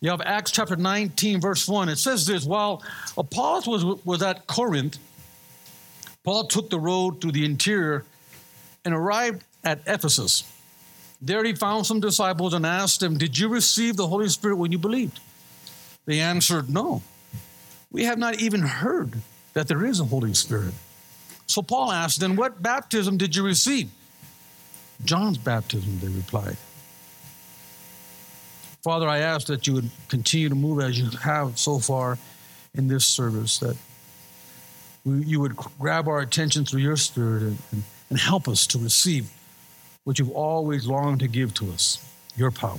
You have Acts chapter 19, verse 1. It says this While Apollos was, was at Corinth, Paul took the road through the interior and arrived at Ephesus. There he found some disciples and asked them, Did you receive the Holy Spirit when you believed? They answered, No. We have not even heard that there is a Holy Spirit. So Paul asked, Then what baptism did you receive? John's baptism, they replied. Father, I ask that you would continue to move as you have so far in this service, that we, you would grab our attention through your spirit and, and, and help us to receive what you've always longed to give to us your power.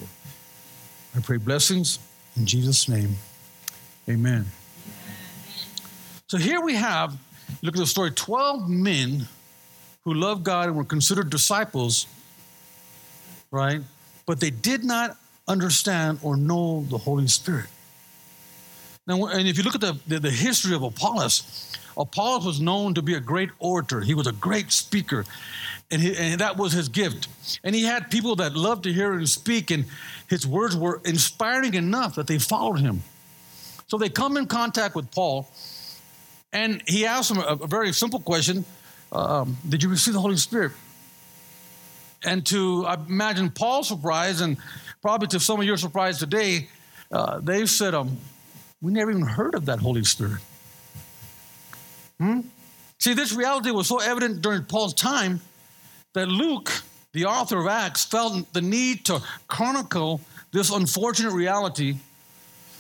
I pray blessings in Jesus' name. Amen. So here we have, look at the story 12 men who loved God and were considered disciples, right? But they did not understand or know the Holy Spirit. Now, and if you look at the, the, the, history of Apollos, Apollos was known to be a great orator. He was a great speaker, and, he, and that was his gift. And he had people that loved to hear him speak, and his words were inspiring enough that they followed him. So they come in contact with Paul, and he asks them a, a very simple question um, Did you receive the Holy Spirit? And to imagine Paul's surprise, and probably to some of your surprise today, uh, they said, um, We never even heard of that Holy Spirit. Hmm? See, this reality was so evident during Paul's time that Luke, the author of Acts, felt the need to chronicle this unfortunate reality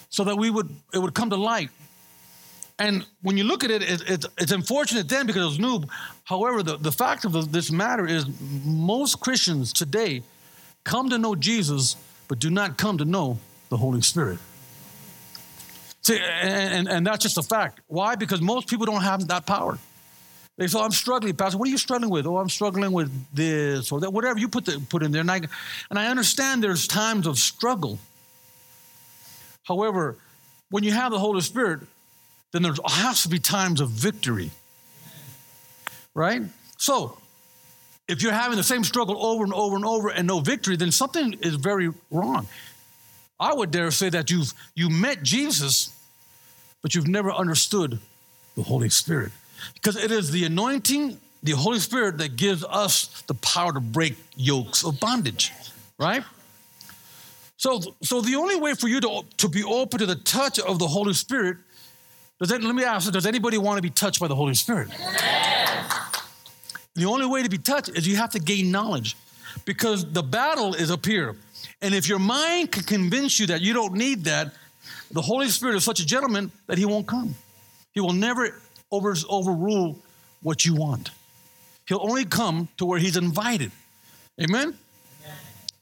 so that we would it would come to light. And when you look at it, it, it it's unfortunate then because it was new. However, the, the fact of the, this matter is most Christians today come to know Jesus, but do not come to know the Holy Spirit. See, and, and, and that's just a fact. Why? Because most people don't have that power. They say, oh, I'm struggling, Pastor. What are you struggling with? Oh, I'm struggling with this or that, whatever you put, the, put in there. And I, and I understand there's times of struggle. However, when you have the Holy Spirit, then there has to be times of victory. Right? So, if you're having the same struggle over and over and over and no victory, then something is very wrong. I would dare say that you've you met Jesus, but you've never understood the Holy Spirit. Because it is the anointing, the Holy Spirit, that gives us the power to break yokes of bondage, right? So, so the only way for you to, to be open to the touch of the Holy Spirit, does let me ask, does anybody want to be touched by the Holy Spirit? The only way to be touched is you have to gain knowledge because the battle is up here. And if your mind can convince you that you don't need that, the Holy Spirit is such a gentleman that he won't come. He will never over, overrule what you want. He'll only come to where he's invited. Amen?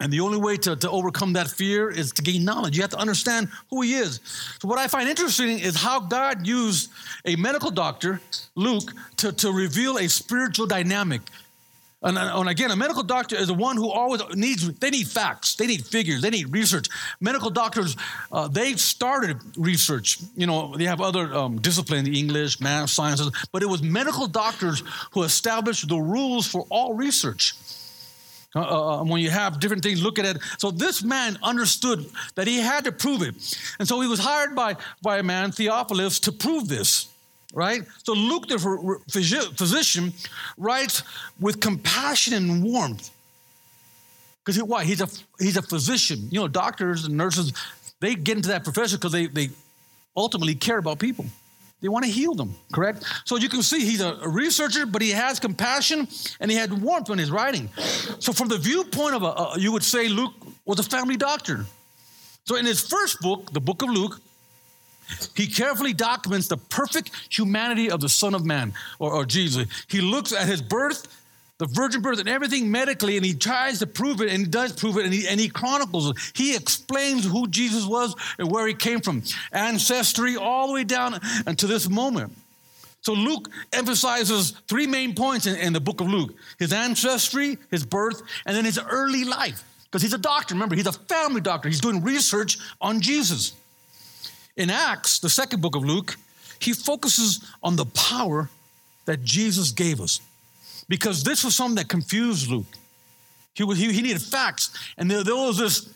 And the only way to, to overcome that fear is to gain knowledge. You have to understand who he is. So, what I find interesting is how God used a medical doctor, Luke, to, to reveal a spiritual dynamic. And, and, again, a medical doctor is the one who always needs, they need facts, they need figures, they need research. Medical doctors, uh, they started research. You know, they have other um, disciplines, English, math, sciences, but it was medical doctors who established the rules for all research. Uh, uh, uh, when you have different things, look at it. So this man understood that he had to prove it. And so he was hired by, by a man, Theophilus, to prove this, right? So Luke, the physician, writes with compassion and warmth. Because why? He's a, he's a physician. You know, doctors and nurses, they get into that profession because they, they ultimately care about people. They want to heal them, correct? So you can see he's a researcher, but he has compassion and he had warmth in his writing. So, from the viewpoint of a, you would say Luke was a family doctor. So, in his first book, the book of Luke, he carefully documents the perfect humanity of the Son of Man or, or Jesus. He looks at his birth, the virgin birth and everything medically, and he tries to prove it, and he does prove it, and he, and he chronicles it. He explains who Jesus was and where he came from, ancestry all the way down to this moment. So Luke emphasizes three main points in, in the book of Luke his ancestry, his birth, and then his early life. Because he's a doctor, remember, he's a family doctor. He's doing research on Jesus. In Acts, the second book of Luke, he focuses on the power that Jesus gave us because this was something that confused Luke. He, was, he, he needed facts. And there, there was this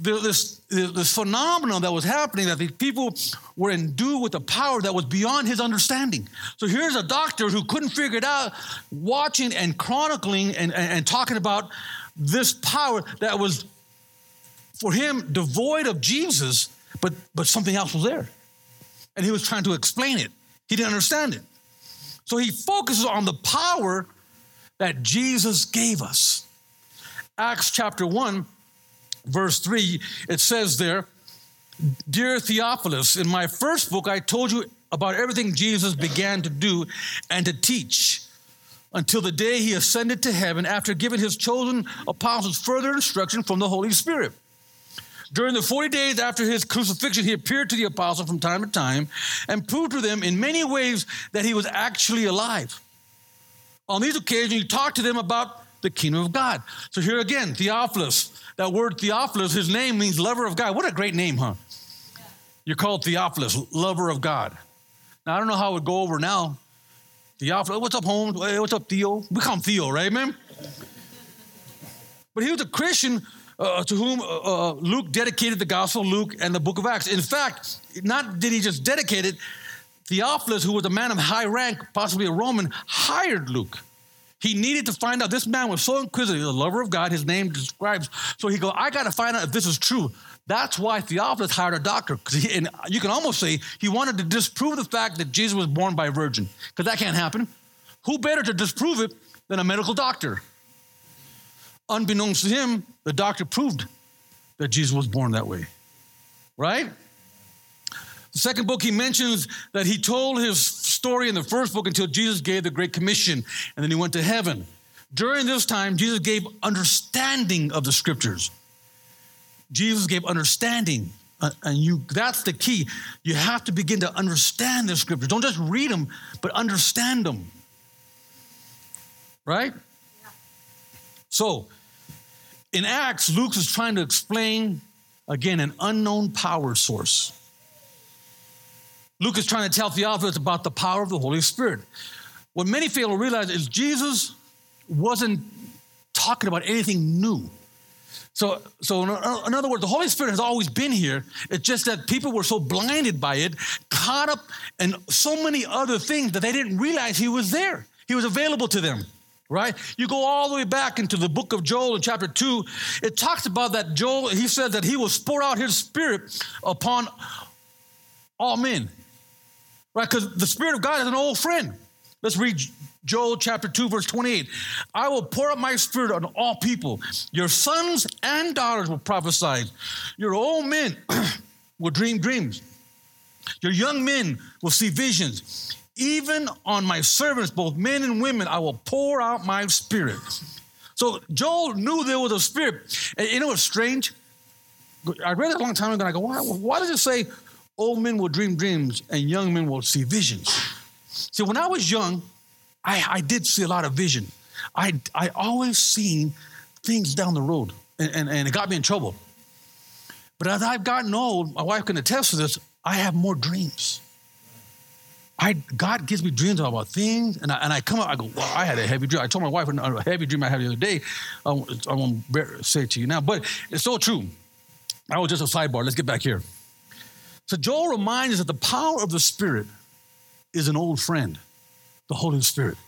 this, this phenomenon that was happening that these people were endued with a power that was beyond his understanding. So here's a doctor who couldn't figure it out, watching and chronicling and, and, and talking about this power that was for him devoid of Jesus, but, but something else was there. And he was trying to explain it. He didn't understand it. So he focuses on the power that Jesus gave us. Acts chapter 1, verse 3, it says there, Dear Theophilus, in my first book, I told you about everything Jesus began to do and to teach until the day he ascended to heaven after giving his chosen apostles further instruction from the Holy Spirit. During the 40 days after his crucifixion, he appeared to the apostles from time to time and proved to them in many ways that he was actually alive. On these occasions, you talk to them about the kingdom of God. So here again, Theophilus, that word Theophilus, his name means lover of God. What a great name, huh? You're called Theophilus, lover of God. Now, I don't know how it would go over now. Theophilus, what's up, Holmes? What's up, Theo? We call him Theo, right, man? But he was a Christian uh, to whom uh, uh, Luke dedicated the Gospel Luke and the book of Acts. In fact, not did he just dedicate it, Theophilus, who was a man of high rank, possibly a Roman, hired Luke. He needed to find out. This man was so inquisitive, the lover of God, his name describes. So he go, I got to find out if this is true. That's why Theophilus hired a doctor. He, and you can almost say he wanted to disprove the fact that Jesus was born by a virgin, because that can't happen. Who better to disprove it than a medical doctor? Unbeknownst to him, the doctor proved that Jesus was born that way. Right? The second book, he mentions that he told his story in the first book until Jesus gave the Great Commission, and then he went to heaven. During this time, Jesus gave understanding of the scriptures. Jesus gave understanding. Uh, and you that's the key. You have to begin to understand the scriptures. Don't just read them, but understand them. Right? Yeah. So, in Acts, Luke is trying to explain again an unknown power source. Luke is trying to tell Theophilus about the power of the Holy Spirit. What many fail to realize is Jesus wasn't talking about anything new. So, so in other words, the Holy Spirit has always been here. It's just that people were so blinded by it, caught up in so many other things that they didn't realize He was there. He was available to them, right? You go all the way back into the book of Joel in chapter 2. It talks about that Joel, he said that he will pour out his spirit upon all men right? Because the Spirit of God is an old friend. Let's read Joel chapter 2, verse 28. I will pour out my spirit on all people. Your sons and daughters will prophesy. Your old men will dream dreams. Your young men will see visions. Even on my servants, both men and women, I will pour out my spirit. So Joel knew there was a spirit. And you know what's strange? I read it a long time ago and I go, why, why does it say old men will dream dreams and young men will see visions. See, when I was young, I, I did see a lot of vision. I, I always seen things down the road, and, and, and it got me in trouble. But as I've gotten old, my wife can attest to this, I have more dreams. I, God gives me dreams about things, and I, and I come up, I go, wow, I had a heavy dream. I told my wife a heavy dream I had the other day. I won't, I won't say it to you now, but it's so true. I was just a sidebar. Let's get back here. So Joel reminds us that the power of the Spirit is an old friend, the Holy Spirit.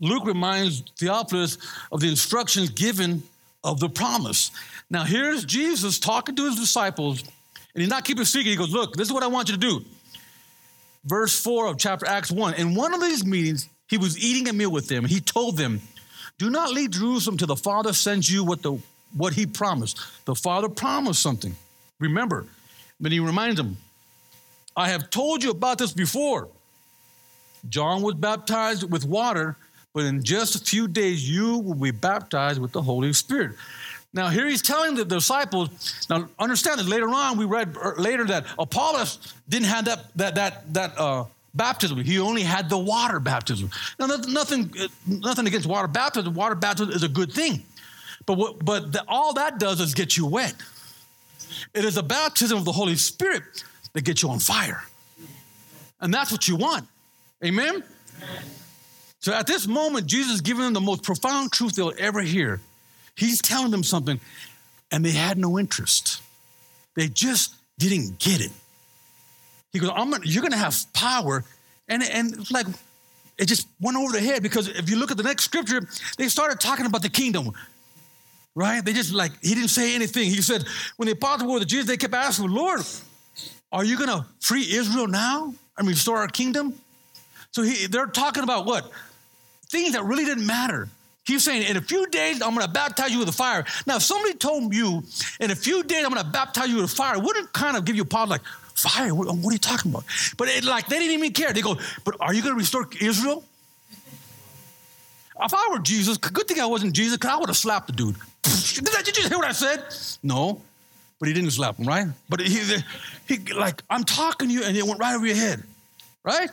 Luke reminds Theophilus of the instructions given of the promise. Now, here's Jesus talking to his disciples, and he's not keeping secret. He goes, Look, this is what I want you to do. Verse 4 of chapter Acts 1. In one of these meetings, he was eating a meal with them, and he told them, Do not leave Jerusalem till the Father sends you what, the, what he promised. The Father promised something. Remember, but he reminds them, I have told you about this before. John was baptized with water, but in just a few days you will be baptized with the Holy Spirit. Now, here he's telling the disciples, now understand that later on, we read er, later that Apollos didn't have that, that, that, that uh, baptism. He only had the water baptism. Now, nothing, nothing against water baptism. Water baptism is a good thing. But, what, but the, all that does is get you wet. It is the baptism of the Holy Spirit that gets you on fire. And that's what you want. Amen? So at this moment, Jesus is giving them the most profound truth they'll ever hear. He's telling them something, and they had no interest. They just didn't get it. He goes, I'm gonna, You're going to have power. And, and it's like, it just went over their head because if you look at the next scripture, they started talking about the kingdom. Right? They just like, he didn't say anything. He said, when the apostles were with Jesus, they kept asking, Lord, are you going to free Israel now and restore our kingdom? So he, they're talking about what? Things that really didn't matter. He's saying, in a few days, I'm going to baptize you with a fire. Now, if somebody told you, in a few days, I'm going to baptize you with fire, wouldn't kind of give you a pause like, fire? What, what, are you talking about? But it, like, they didn't even care. They go, but are you going to restore Israel? If I were Jesus, good thing I wasn't Jesus, because I would have slapped the dude. Did, you hear what I said? No, but he didn't slap him, right? But he, he like, I'm talking to you, and it went right over your head, right?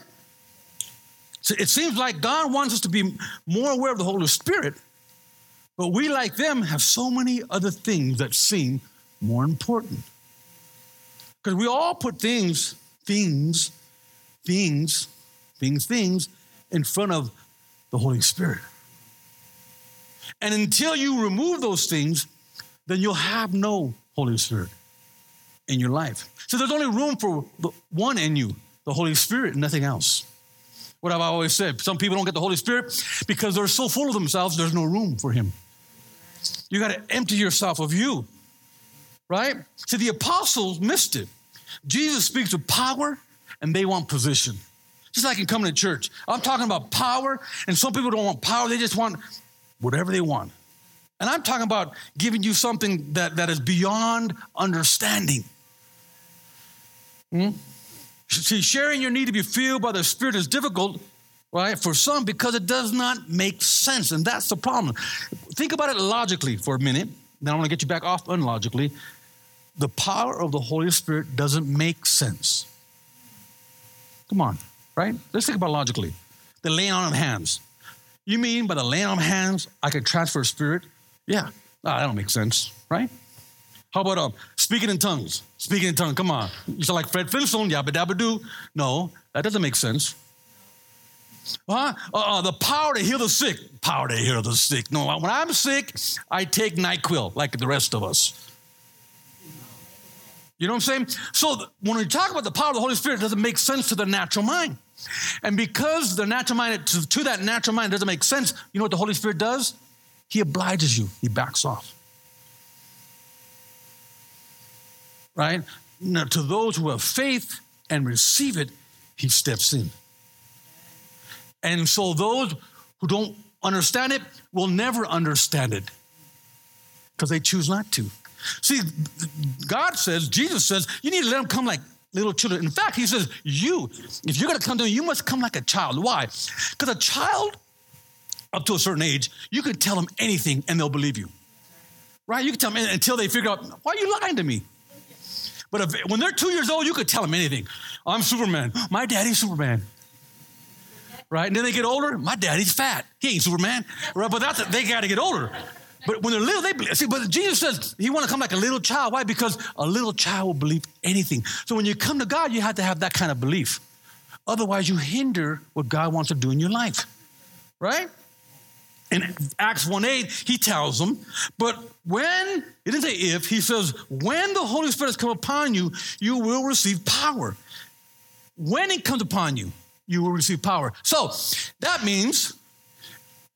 So it seems like God wants us to be more aware of the Holy Spirit, but we, like them, have so many other things that seem more important. Because we all put things, things, things, things, things in front of the Holy Spirit. And until you remove those things, then you'll have no Holy Spirit in your life. So there's only room for the one in you, the Holy Spirit, and nothing else. What have I always said? Some people don't get the Holy Spirit because they're so full of themselves, there's no room for Him. You got to empty yourself of you, right? See, the apostles missed it. Jesus speaks of power and they want position. Just like in coming to church. I'm talking about power, and some people don't want power, they just want whatever they want. And I'm talking about giving you something that, that is beyond understanding. Hmm? See, sharing your need to be filled by the Spirit is difficult, right, for some because it does not make sense. And that's the problem. Think about it logically for a minute. Then I want to get you back off unlogically. The power of the Holy Spirit doesn't make sense. Come on, right? Let's think about logically. The laying on of hands. You mean by the laying on hands, I could transfer a spirit? Yeah, no, that don't make sense, right? How about um, speaking in tongues? Speaking in tongues, come on. You sound like Fred Flintstone, yabba dabba doo. No, that doesn't make sense. Huh? Uh, uh, the power to heal the sick. Power to heal the sick. No, when I'm sick, I take NyQuil like the rest of us. You know what I'm saying? So when we talk about the power of the Holy Spirit, it doesn't make sense to the natural mind. And because the natural mind, to, to that natural mind doesn't make sense, you know what the Holy Spirit does? He obliges you, he backs off. right? Now, to those who have faith and receive it, he steps in. And so those who don't understand it will never understand it because they choose not to. See, God says, Jesus says, you need to let them come like little children. In fact, he says, you, if you're going to come to me, you must come like a child. Why? Because a child, up to a certain age, you can tell them anything and they'll believe you. Right? You can tell them until they figure out, why are you lying to me? But if, when they're two years old, you could tell them anything. I'm Superman. My daddy's Superman. Right? And then they get older. My daddy's fat. He ain't Superman. Right? But that's they got to get older. But when they're little, they see. But Jesus says he want to come like a little child. Why? Because a little child will believe anything. So when you come to God, you have to have that kind of belief. Otherwise, you hinder what God wants to do in your life. Right? In Acts 1 8, he tells them, but when, he didn't say if, he says, when the Holy Spirit has come upon you, you will receive power. When it comes upon you, you will receive power. So that means,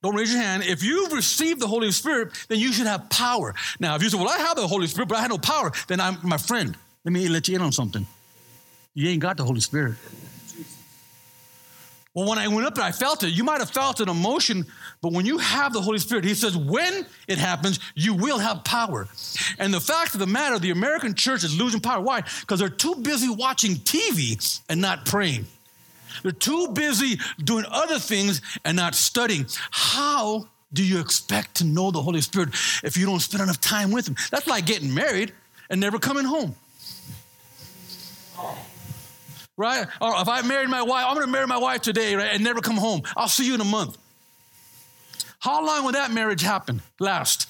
don't raise your hand, if you've received the Holy Spirit, then you should have power. Now, if you say, well, I have the Holy Spirit, but I have no power, then I'm my friend. Let me let you in on something. You ain't got the Holy Spirit. Well, when I went up there, I felt it. You might have felt an emotion, but when you have the Holy Spirit, He says, when it happens, you will have power. And the fact of the matter, the American church is losing power. Why? Because they're too busy watching TV and not praying. They're too busy doing other things and not studying. How do you expect to know the Holy Spirit if you don't spend enough time with Him? That's like getting married and never coming home right? Or if I married my wife, I'm going to marry my wife today, right, and never come home. I'll see you in a month. How long will that marriage happen? Last?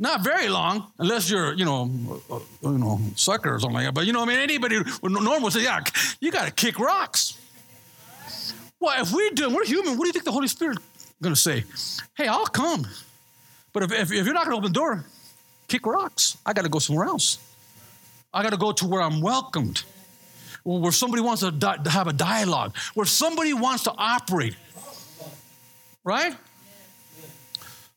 Not very long, unless you're, you know, uh, you know, sucker or something like that. But you know, I mean, anybody normal say, yeah, you got to kick rocks. Well, if we do, we're human. What do you think the Holy Spirit going to say? Hey, I'll come. But if, if, if you're not going to open the door, kick rocks. I got to go somewhere else. I got to go to where I'm welcomed, where somebody wants to, di- to have a dialogue, where somebody wants to operate. Right?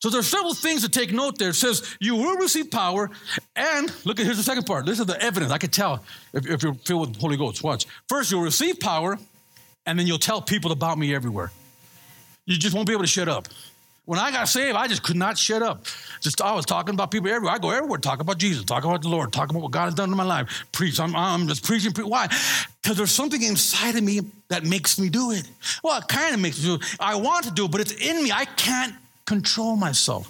So there's several things to take note there. It says you will receive power, and look at here's the second part. This is the evidence. I can tell if, if you're filled with the Holy Ghost. Watch. First, you'll receive power, and then you'll tell people about me everywhere. You just won't be able to shut up. When I got saved, I just could not shut up. Just I was talking about people everywhere. I go everywhere, talk about Jesus, talk about the Lord, talk about what God has done in my life. Preach. I'm, I'm just preaching. Pre- Why? Because there's something inside of me that makes me do it. Well, it kind of makes me do it. I want to do it, but it's in me. I can't control myself.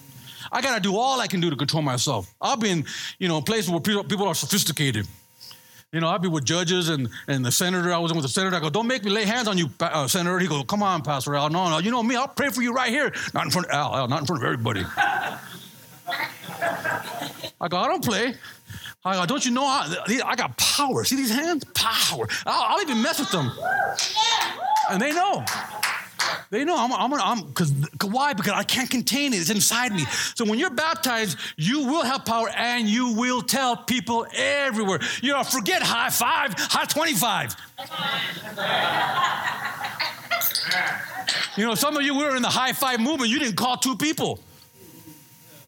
I got to do all I can do to control myself. I've been, you know, places where people, are sophisticated. You know, I'll be with judges and, and the senator. I was with the senator. I go, don't make me lay hands on you, uh, senator. He goes, come on, Pastor Al. No, no, you know me. I'll pray for you right here. Not in front of Al, Al not in front of everybody. I go, I don't play. I go, don't you know I, I got power? See these hands? Power. I'll, I'll even mess with them. And they know. They know I'm, I'm, I'm, because why? Because I can't contain it. It's inside me. So when you're baptized, you will have power and you will tell people everywhere. You know, forget high five, high 25. You know, some of you were in the high five movement, you didn't call two people.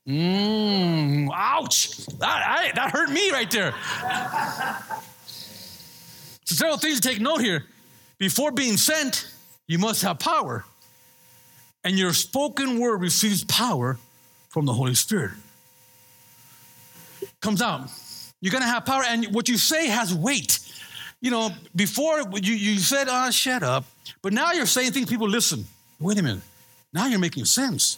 Mmm, ouch. That, I, that hurt me right there. So, several things to take note here. Before being sent, you must have power. And your spoken word receives power from the Holy Spirit. Comes out. You're going to have power, and what you say has weight. You know, before you, you said, oh, shut up. But now you're saying things people listen. Wait a minute. Now you're making sense.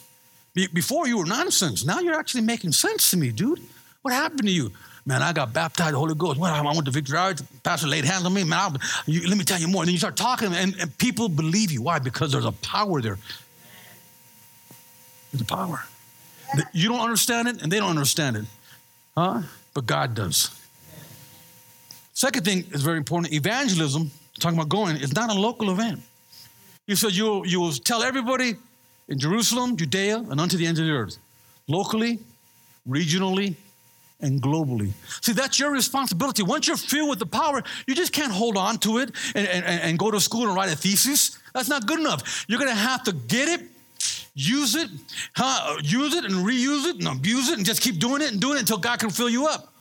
Before you were nonsense. Now you're actually making sense to me, dude. What happened to you? Man, I got baptized the Holy Ghost. Well, I went to Victory. Pastor laid hands on me. Man, you, let me tell you more. And then you start talking, and, and people believe you. Why? Because there's a power there. There's a power. You don't understand it, and they don't understand it. Huh? But God does. Second thing is very important. Evangelism, talking about going, is not a local event. He said you you will tell everybody in Jerusalem, Judea, and unto the ends of the earth, locally, regionally, and globally. See, that's your responsibility. Once you're filled with the power, you just can't hold on to it and, and, and go to school and write a thesis. That's not good enough. You're to have to get it, use it, huh? use it and reuse it and abuse it and just keep doing it and doing it until God can fill you up.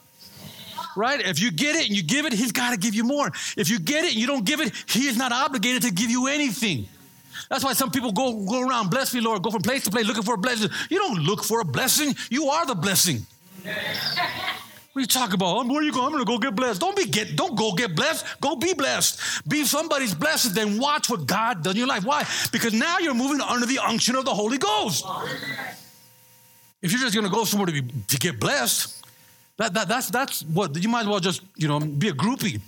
Right? If you get it and you give it, He's got to give you more. If you get it and you don't give it, He is not obligated to give you anything. That's why some people go, go around, bless me, Lord, go from place to place looking for a blessing. You don't look for a blessing, you are the blessing. What are you talking about? Where are you going? I'm to go get blessed. Don't be get. Don't go get blessed. Go be blessed. Be somebody's blessed. Then watch what God does in your life. Why? Because now you're moving under the unction of the Holy Ghost. If you're just to go somewhere to, be, to get blessed, that, that, that's, that's what you might as well just you know be a groupie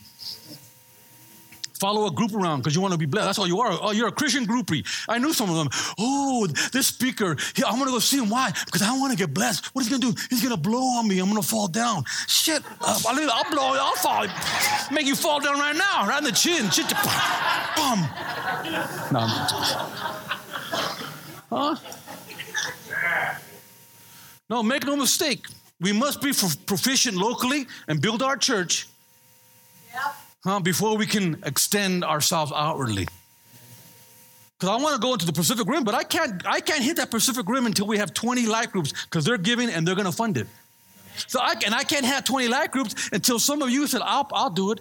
follow a group around because you want to be blessed. That's all you are. Oh, you're a Christian groupie. I knew some of them. Oh, this speaker, I'm going to go see him. Why? Because I want to get blessed. What is he going to do? He's going to blow on me. I'm going to fall down. Shit. Uh, I'll, I'll, blow. I'll fall. Make you fall down right now, right in the chin. Shit. Bum. No. Huh? No, make no mistake. We must be proficient locally and build our church huh, before we can extend ourselves outwardly. Because I want to go into the Pacific Rim, but I can't, I can't hit that Pacific Rim until we have 20 life groups because they're giving and they're going to fund it. So I, and I can't have 20 life groups until some of you said, I'll, I'll do it.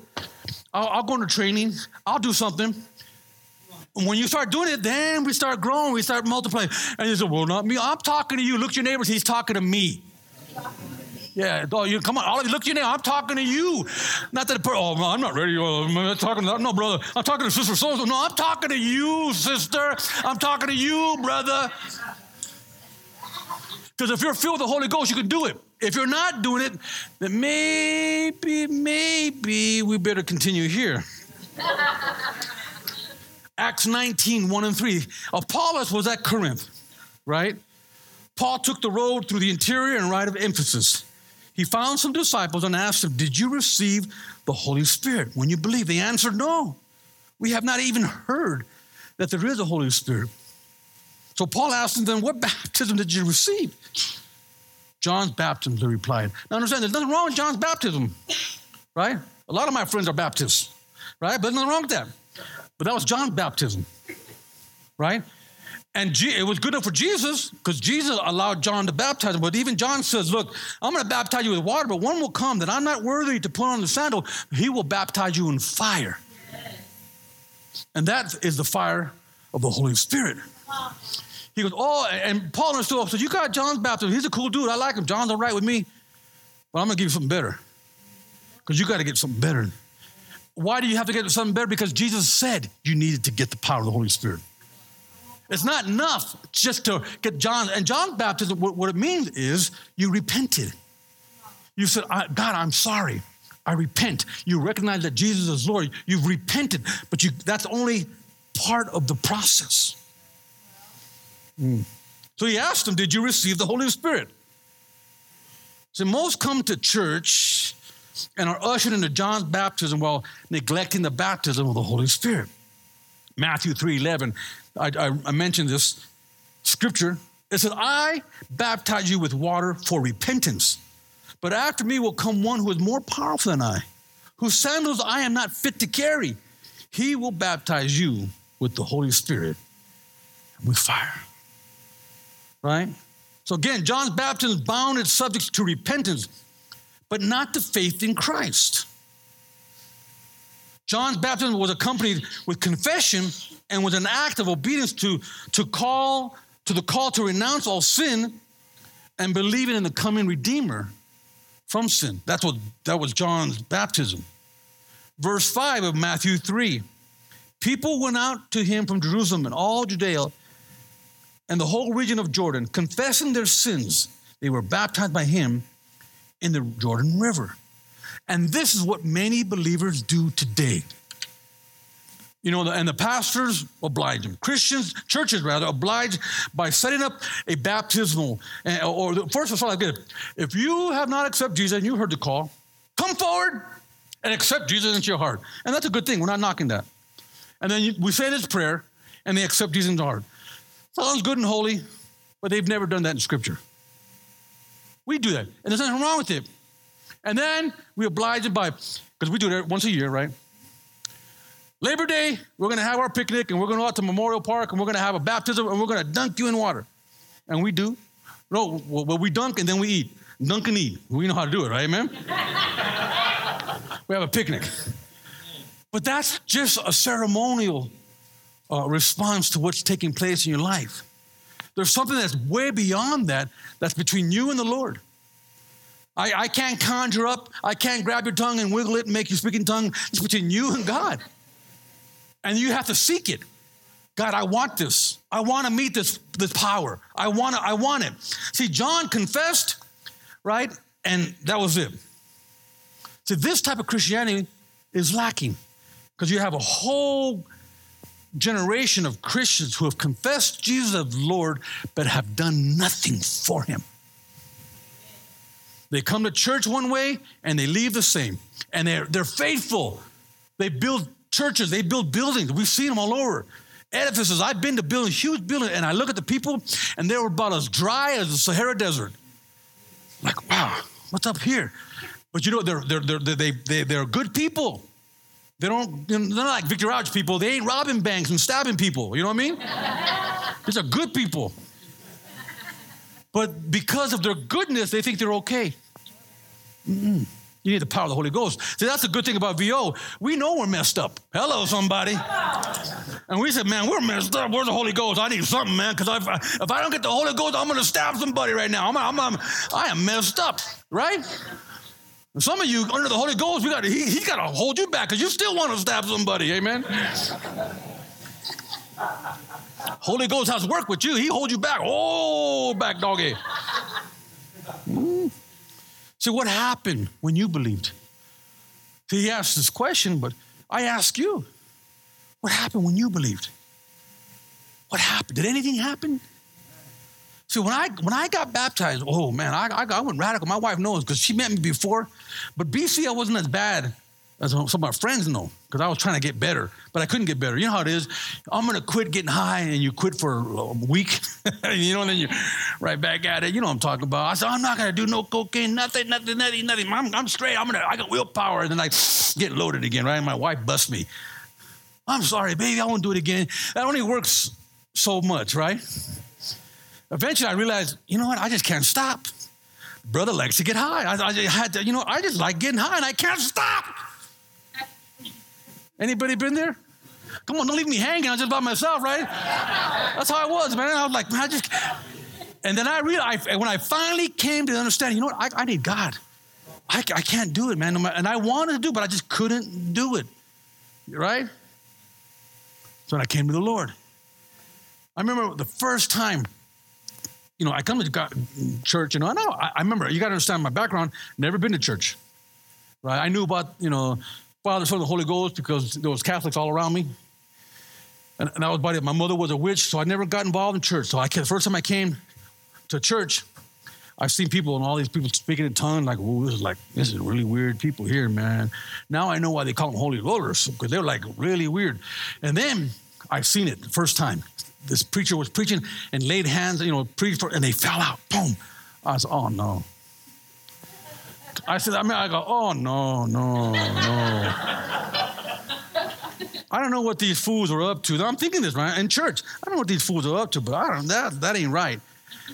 I'll, I'll go into training. I'll do something. And when you start doing it, then we start growing, we start multiplying. And you say, well, not me. I'm talking to you. Look at your neighbors. He's talking to me. Yeah, you come on, all look you now. I'm talking to you, not that. Oh, I'm not ready. Oh, I'm not talking to that. No, brother. I'm talking to sister so No, I'm talking to you, sister. I'm talking to you, brother. Because if you're filled with the Holy Ghost, you can do it. If you're not doing it, then maybe, maybe we better continue here. Acts 19, 1 and 3. Apollos was at Corinth, right? Paul took the road through the interior and right of Ephesus he found some disciples and asked them, Did you receive the Holy Spirit when you believed? They answered, No. We have not even heard that there is a Holy Spirit. So Paul asked them, what baptism did you receive? John's baptism, they replied. Now understand, there's nothing wrong with John's baptism, right? A lot of my friends are Baptists, right? But there's nothing wrong with that. But that was John's baptism, right? And G- it was good enough for Jesus because Jesus allowed John to baptize him. But even John says, Look, I'm going to baptize you with water, but one will come that I'm not worthy to put on the sandal. He will baptize you in fire. And that is the fire of the Holy Spirit. He goes, Oh, and Paul understood. So you got John's baptism. He's a cool dude. I like him. John's all right with me. But I'm going to give you something better because you got to get something better. Why do you have to get something better? Because Jesus said you needed to get the power of the Holy Spirit. It's not enough just to get John. And John's baptism, what, it means is you repented. You said, God, I'm sorry. I repent. You recognize that Jesus is Lord. You've repented, but you, that's only part of the process. Mm. So he asked him, Did you receive the Holy Spirit? So most come to church and are ushered into John's baptism while neglecting the baptism of the Holy Spirit. Matthew 3 11, I, I, I mentioned this scripture. It says, I baptize you with water for repentance, but after me will come one who is more powerful than I, whose sandals I am not fit to carry. He will baptize you with the Holy Spirit and with fire. Right? So again, John's baptism bound its subjects to repentance, but not to faith in Christ. John's baptism was accompanied with confession and was an act of obedience to, to call to the call to renounce all sin and believing in the coming Redeemer from sin. That's what that was John's baptism. Verse 5 of Matthew 3. People went out to him from Jerusalem and all Judea and the whole region of Jordan, confessing their sins. They were baptized by him in the Jordan River. And this is what many believers do today. You know, and the pastors oblige them. Christians, churches rather, oblige by setting up a baptismal. Eh, or first of all, like this if you have not accepted Jesus and you heard the call, come forward and accept Jesus into your heart. And that's a good thing. We're not knocking that. And then we say this prayer and they accept Jesus into their heart. Sounds good and holy, but they've never done that in Scripture. We do that, and there's nothing wrong with it. And then we oblige it by, because we do it once a year, right? Labor Day, we're going to have our picnic and we're going to go out to Memorial Park and we're going to have a baptism and we're going to dunk you in water. And we do. No, well, we dunk and then we eat. Dunk and eat. We know how to do it, right, man? we have a picnic. But that's just a ceremonial uh, response to what's taking place in your life. There's something that's way beyond that, that's between you and the Lord. I, I can't conjure up, I can't grab your tongue and wiggle it and make you speak in tongue. It's between you and God. And you have to seek it. God, I want this. I want to meet this, this power. I want to, I want it. See, John confessed, right? And that was it. See, this type of Christianity is lacking because you have a whole generation of Christians who have confessed Jesus as Lord but have done nothing for him. They come to church one way and they leave the same. And they're, they're faithful. They build churches, they build buildings. We've seen them all over. Edifices. I've been to buildings, huge buildings, and I look at the people and they were about as dry as the Sahara Desert. Like, wow, what's up here? But you know, they're, they're, they're, they, they, they're good people. They don't, they're not like Victory Outreach people. They ain't robbing banks and stabbing people. You know what I mean? These are good people. But because of their goodness, they think they're okay. Mm-mm. You need the power of the Holy Ghost. See, that's the good thing about VO. We know we're messed up. Hello, somebody. And we said, man, we're messed up. Where's the Holy Ghost? I need something, man, because if I don't get the Holy Ghost, I'm going to stab somebody right now. I'm, I'm, I'm, I am messed up, right? And some of you under the Holy Ghost, we got he, he got to hold you back because you still want to stab somebody. Amen. Holy Ghost has work with you. He holds you back. Oh, back doggy. Mm. See what happened when you believed? See, he asked this question, but I ask you, what happened when you believed? What happened? Did anything happen? See, when I when I got baptized, oh man, I, I, I went radical. My wife knows because she met me before. But BC, I wasn't as bad As some of my friends know, because I was trying to get better, but I couldn't get better. You know how it is. I'm gonna quit getting high, and you quit for a week, you know, and then you're right back at it. You know what I'm talking about. I said, I'm not gonna do no cocaine, nothing, nothing, nothing, nothing. I'm, I'm straight. I'm gonna, I got willpower, and then I get loaded again. Right? And my wife busts me. I'm sorry, baby. I won't do it again. That only works so much, right? Eventually, I realized, you know what? I just can't stop. Brother likes to get high. I, I had to, you know, I just like getting high, and I can't stop. Anybody been there? Come on, don't leave me hanging. I'm just by myself, right? That's how I was, man. I was like, man, I just. And then I realized when I finally came to understand, you know what? I, I need God. I, I can't do it, man. And I wanted to do, but I just couldn't do it. Right? So I came to the Lord. I remember the first time, you know, I come to God, church, you know, I know, I, I remember, you got to understand my background, never been to church, right? I knew about, you know, Father, Son, the Holy Ghost because there was Catholics all around me. And, and I was buddy. My mother was a witch, so I never got involved in church. So I the first time I came to church, I've seen people and all these people speaking in tongues, like, "Whoa, this is like this is really weird people here, man." Now I know why they call them holy rollers because they're like really weird. And then I've seen it the first time. This preacher was preaching and laid hands, you know, preached for, and they fell out. Boom. I said, "Oh no." I said, I mean, I go, oh, no, no, no. I don't know what these fools are up to. I'm thinking this, right? In church, I don't know what these fools are up to, but I don't, that, that ain't right.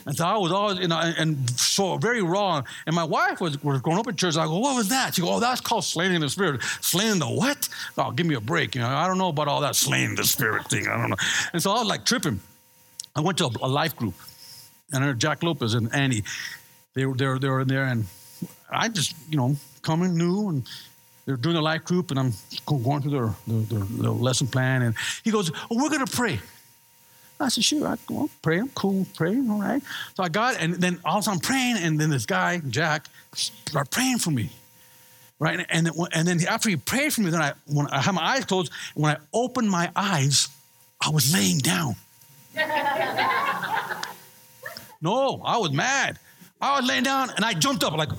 And so I was always, you know, and, and so very wrong. And my wife was, was growing up in church. I go, what was that? She go, oh, that's called slaying the spirit. Slaying the what? Oh, give me a break. You know, I don't know about all that slaying the spirit thing. I don't know. And so I was like tripping. I went to a, a life group, and I heard Jack Lopez and Annie. They were, they were, they were in there, and I just, you know, coming new and they're doing a life group and I'm going through their, their, their lesson plan. And he goes, oh, we're going to pray. I said, sure, I go pray. I'm cool, praying, all right. So I got, and then also I'm praying, and then this guy, Jack, start praying for me, right? And then, and then after he prayed for me, then I, when I had my eyes closed, when I opened my eyes, I was laying down. no, I was mad. I was laying down, and I jumped up like,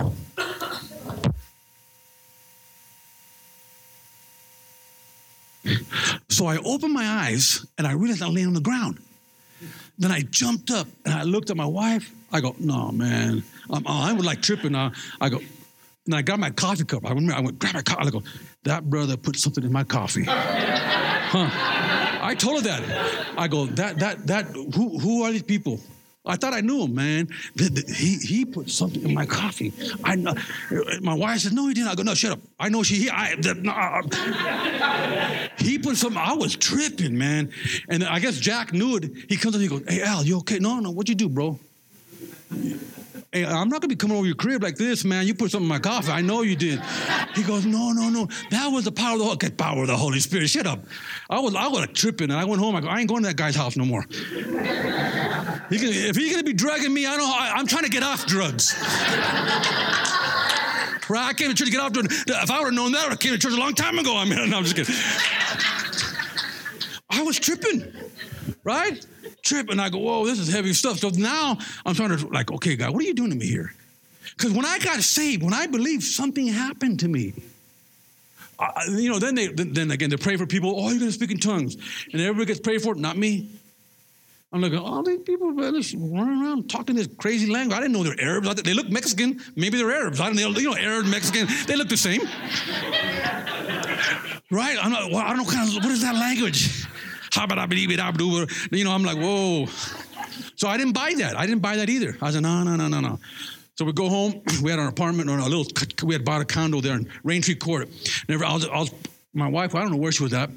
So I opened my eyes and I realized I'm laying on the ground. Then I jumped up and I looked at my wife. I go, no, man. I'm, I was like tripping. Uh, I go, and I got my coffee cup. I remember I went, grab my coffee. I go, that brother put something in my coffee. huh. I told her that. I go, that, that, that, who, who are these people? I thought I knew him, man. The, the, he, he put something in my coffee. I know. My wife said, "No, he didn't." I go, "No, shut up. I know she. He, I, the, no, uh, he put something. I was tripping, man. And I guess Jack knew it. He comes up. And he goes, "Hey, Al, you okay? No, no. What'd you do, bro?" Hey, I'm not gonna be coming over your crib like this, man. You put something in my coffee. I know you did. He goes, no, no, no. That was the power of the Holy, power of the Holy Spirit. Shut up. I was, I was tripping, and I went home. I go, I ain't going to that guy's house no more. He can, if he's gonna be drugging me, I don't. I, I'm trying to get off drugs. Right? I came to church to get off drugs. If I would have known that, I came to church a long time ago. I mean, no, I'm just kidding. I was tripping, right? Tripping. I go, whoa, this is heavy stuff. So now I'm trying to like, okay, God, what are you doing to me here? Because when I got saved, when I believed, something happened to me. Uh, you know, then they then again they pray for people. Oh, you're to speak in tongues, and everybody gets prayed for. Not me. I'm like, all these people just running around talking this crazy language. I didn't know they're Arabs. They look Mexican. Maybe they're Arabs. I don't know. You know, Arab, Mexican. They look the same, right? I'm not. Well, I don't know. Kind of, what is that language? You know, I'm like, whoa. So I didn't buy that. I didn't buy that either. I said, no, no, no, no, no. So we go home. We had an apartment or a little. We had bought a condo there in Raintree Court. Never. I was, I was. My wife. I don't know where she was at.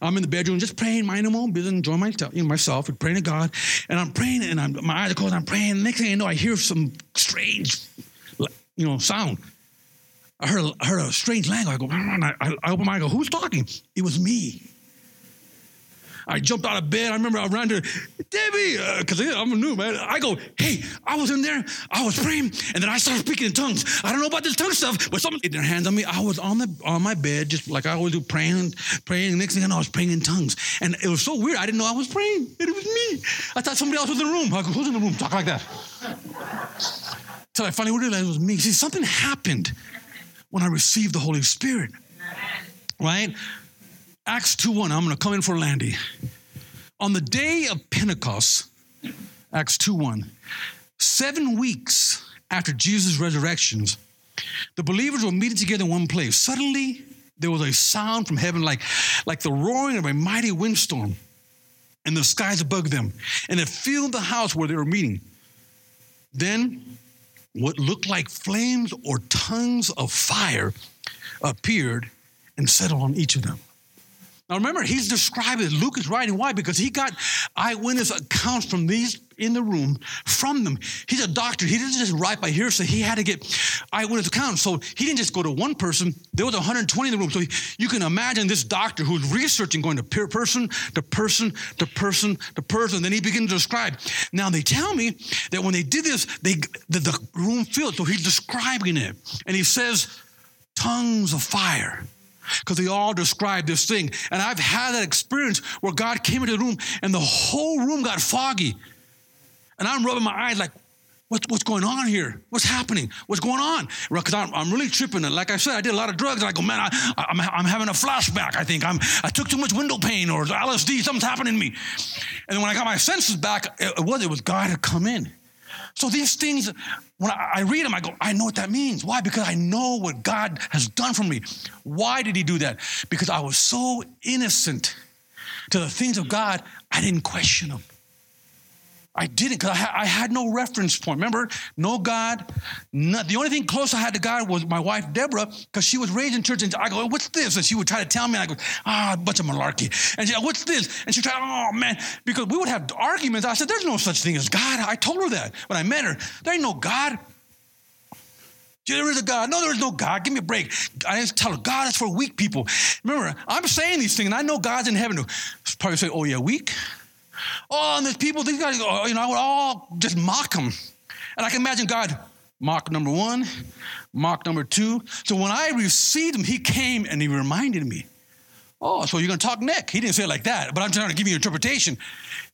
I'm in the bedroom just praying, minding my own business, enjoying myself, you know, myself, praying to God. And I'm praying, and I'm, my eyes are closed. I'm praying. Next thing I know, I hear some strange, you know, sound. I heard, I heard a strange language. I go, I, I, open my eye. I go, who's talking? It was me. I jumped out of bed. I remember I ran to Debbie, because uh, I'm a new man. I go, hey, I was in there. I was praying, and then I started speaking in tongues. I don't know about this tongue stuff, but someone laid their hands on me. I was on the on my bed, just like I always do, praying, and praying. Next thing I know, I was praying in tongues, and it was so weird. I didn't know I was praying. It was me. I thought somebody else was in the room. I go, who's in the room? Talk like that. Till I finally realized it was me. See, something happened when I received the Holy Spirit. right? Acts 2 1, I'm going to come in for Landy. On the day of Pentecost, Acts 2 1, seven weeks after Jesus' resurrection, the believers were meeting together in one place. Suddenly, there was a sound from heaven like, like the roaring of a mighty windstorm in the skies above them, and it filled the house where they were meeting. Then, what looked like flames or tongues of fire appeared and settled on each of them. Now remember, he's describing Luke is writing. Why? Because he got eyewitness accounts from these in the room from them. He's a doctor. He didn't just write by hearsay. He had to get eyewitness accounts. So he didn't just go to one person. There was 120 in the room. So you can imagine this doctor who's researching, going to person to person to person to person. Then he begins to describe. Now they tell me that when they did this, they the, the room filled. So he's describing it, and he says, "Tongues of fire." Because they all describe this thing. And I've had that experience where God came into the room and the whole room got foggy. And I'm rubbing my eyes like, What's, what's going on here? What's happening? What's going on? Because I'm, I'm really tripping. And like I said, I did a lot of drugs. Oh, and I go, man, I, I'm, I'm having a flashback. I think I'm, I took too much windowpane or LSD. Something's happening to me. And then when I got my senses back, it, it was it was God had come in. So these things, when I, read them, I go, I know what that means. Why? Because I know what God has done for me. Why did He do that? Because I was so innocent to the things of God, I didn't question them. I didn't because I, ha- I, had no reference point. Remember, no God. Not, the only thing close I had to God was my wife Deborah because she was raised in church. And I go, "What's this?" And she would try to tell me. And I go, "Ah, a bunch of malarkey." And she, like, "What's this?" And she tried, "Oh man," because we would have arguments. I said, "There's no such thing as God." I told her that when I met her. There ain't no God. There is a God. No, there is no God. Give me a break. I just tell her, God is for weak people. Remember, I'm saying these things, and I know God's in heaven. Probably say, "Oh yeah, weak." Oh, and there's people, these guys, oh, you know, I would all just mock them. And I can imagine God, mock number one, mock number two. So when I received him, he came and he reminded me, oh, so you're going to talk Nick. He didn't say it like that, but I'm trying to give you an interpretation.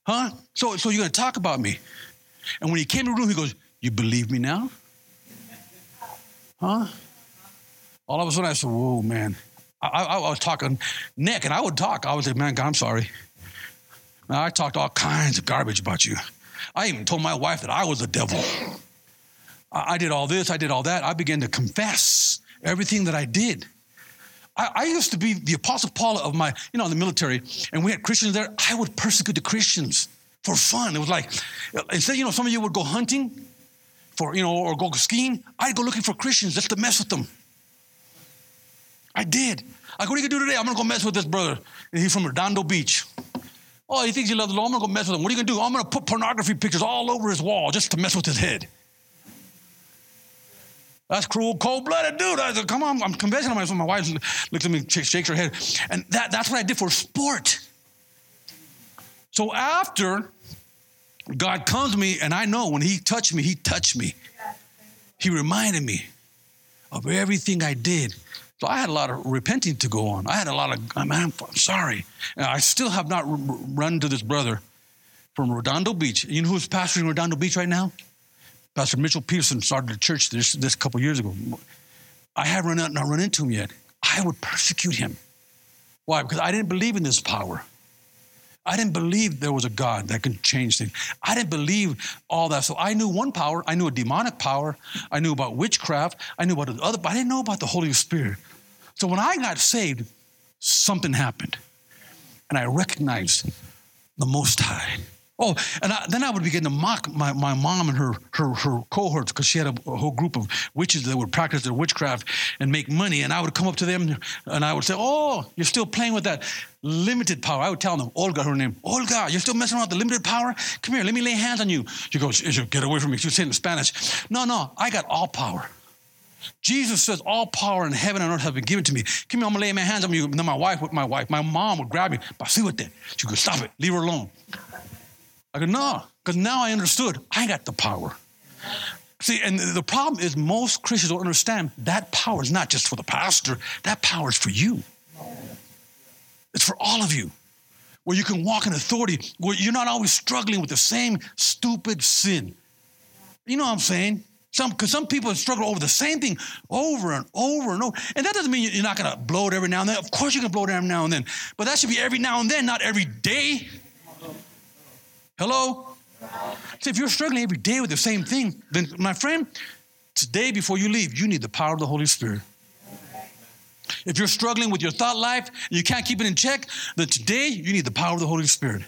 Huh? So, so you're going to talk about me. And when he came to the room, he goes, you believe me now? Huh? All of a sudden I said, whoa, man. I, I, I was talking Nick, and I would talk. I would say, man, God, I'm sorry. I talked all kinds of garbage about you. I even told my wife that I was the devil. I, I did all this, I did all that. I began to confess everything that I did. I, I, used to be the apostle Paul of my, you know, in the military, and we had Christians there. I would persecute the Christians for fun. It was like, instead, you know, some of you would go hunting for, you know, or go skiing. I'd go looking for Christians just to mess with them. I did. Like, what are you gonna do today? I'm gonna go mess with this brother. He's from Redondo Beach. Oh, he thinks he loves the. I'm going to go mess with him. What are you going to do? Oh, I'm going to put pornography pictures all over his wall just to mess with his head. That's cruel, cold-blooded dude. I said, come on, I'm confessing myself. My wife looks at me, shakes her head. And that, that's what I did for sport. So after God comes to me, and I know when he touched me, he touched me. He reminded me of everything I did. So I had a lot of repenting to go on. I had a lot of, oh, I I'm sorry. And I still have not run to this brother from Redondo Beach. You know who's pastoring Redondo Beach right now? Pastor Mitchell Peterson started a church this, this couple years ago. I haven't run, not run into him yet. I would persecute him. Why? Because I didn't believe in this power. I didn't believe there was a God that could change things. I didn't believe all that. So I knew one power. I knew a demonic power. I knew about witchcraft. I knew about the other, but I didn't know about the Holy Spirit. So when I got saved, something happened. And I recognized the Most High. Oh, and I, then I would begin to mock my, my mom and her her, her cohorts because she had a, a, whole group of witches that would practice their witchcraft and make money. And I would come up to them and I would say, "Oh, you're still playing with that limited power." I would tell them, "Olga, her name, Olga, you're still messing around with the limited power. Come here, let me lay hands on you." She goes, "Get away from me." She would say in Spanish, "No, no, I got all power." Jesus says, All power in heaven and earth has been given to me. Come here, I'm gonna lay my hands on you. And then my wife with my wife, my mom would grab me, but see what that. She goes, Stop it, leave her alone. I go, No, because now I understood I got the power. See, and the problem is most Christians don't understand that power is not just for the pastor, that power is for you. It's for all of you. Where you can walk in authority, where you're not always struggling with the same stupid sin. You know what I'm saying? Some because some people struggle over the same thing over and over and over. And that doesn't mean you're not gonna blow it every now and then. Of course you're gonna blow it every now and then. But that should be every now and then, not every day. Hello? So if you're struggling every day with the same thing, then my friend, today before you leave, you need the power of the Holy Spirit. If you're struggling with your thought life, you can't keep it in check, then today you need the power of the Holy Spirit.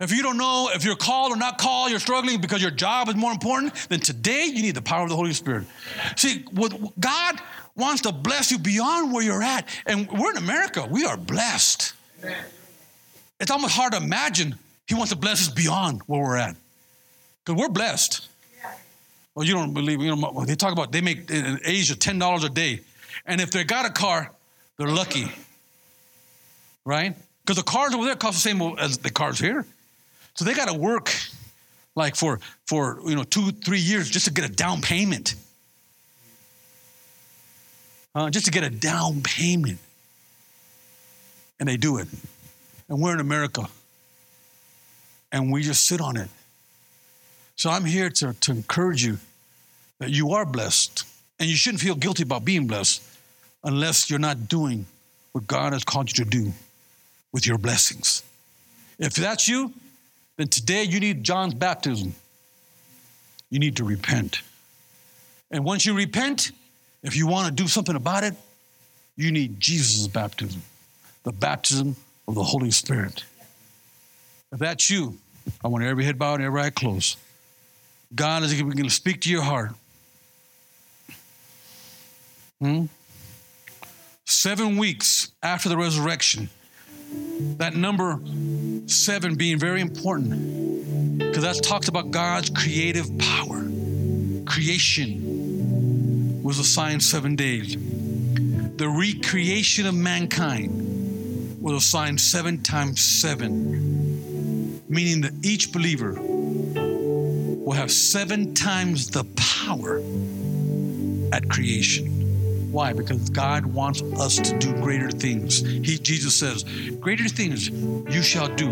If you don't know if you're called or not called, you're struggling because your job is more important, then today you need the power of the Holy Spirit. See, what God wants to bless you beyond where you're at. And we're in America, we are blessed. It's almost hard to imagine He wants to bless us beyond where we're at. Because we're blessed. Well, you don't believe, you know, they talk about they make in Asia $10 a day. And if they got a car, they're lucky. Right? Because the cars over there cost the same as the cars here. So they got to work like for for you know two three years just to get a down payment. Uh, just to get a down payment. And they do it. And we're in America. And we just sit on it. So I'm here to, to encourage you that you are blessed. And you shouldn't feel guilty about being blessed unless you're not doing what God has called you to do with your blessings. If that's you, then today you need John's baptism. You need to repent. And once you repent, if you want to do something about it, you need Jesus' baptism, the baptism of the Holy Spirit. If that's you, I want every head bowed and every eye closed. God is going to speak to your heart. Hmm? Seven weeks after the resurrection, that number seven being very important because that talks about God's creative power. Creation was assigned seven days. The recreation of mankind was assigned seven times seven, meaning that each believer will have seven times the power at creation. Why? Because God wants us to do greater things. He, Jesus says, Greater things you shall do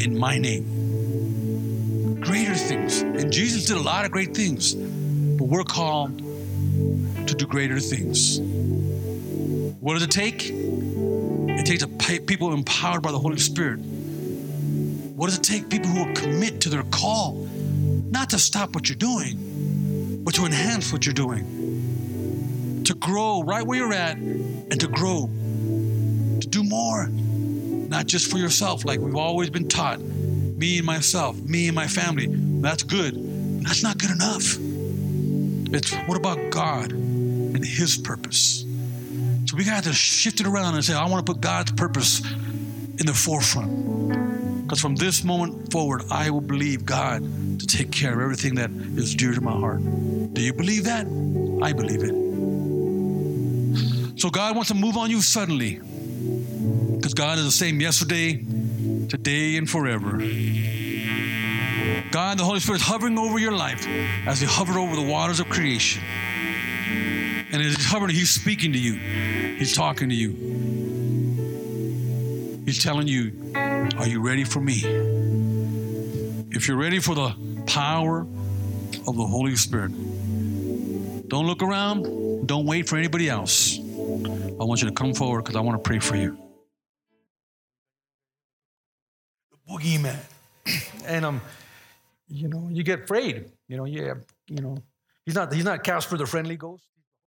in my name. Greater things. And Jesus did a lot of great things, but we're called to do greater things. What does it take? It takes a people empowered by the Holy Spirit. What does it take? People who will commit to their call, not to stop what you're doing, but to enhance what you're doing to grow right where you're at and to grow, to do more, not just for yourself, like we've always been taught me and myself, me and my family. That's good. That's not good enough. It's what about God and His purpose? So we got to shift it around and say, I want to put God's purpose in the forefront. Because from this moment forward, I will believe God to take care of everything that is dear to my heart. Do you believe that? I believe it. So God wants to move on you suddenly because God is the same yesterday, today, and forever. God, the Holy Spirit is hovering over your life as He hovered over the waters of creation. And as He's hovering, He's speaking to you, He's talking to you. He's telling you, Are you ready for me? If you're ready for the power of the Holy Spirit, don't look around, don't wait for anybody else. I want you to come forward because I want to pray for you. The boogeyman. and um, you know, you get afraid. You know, yeah, you know, he's not he's not Casper the friendly ghost.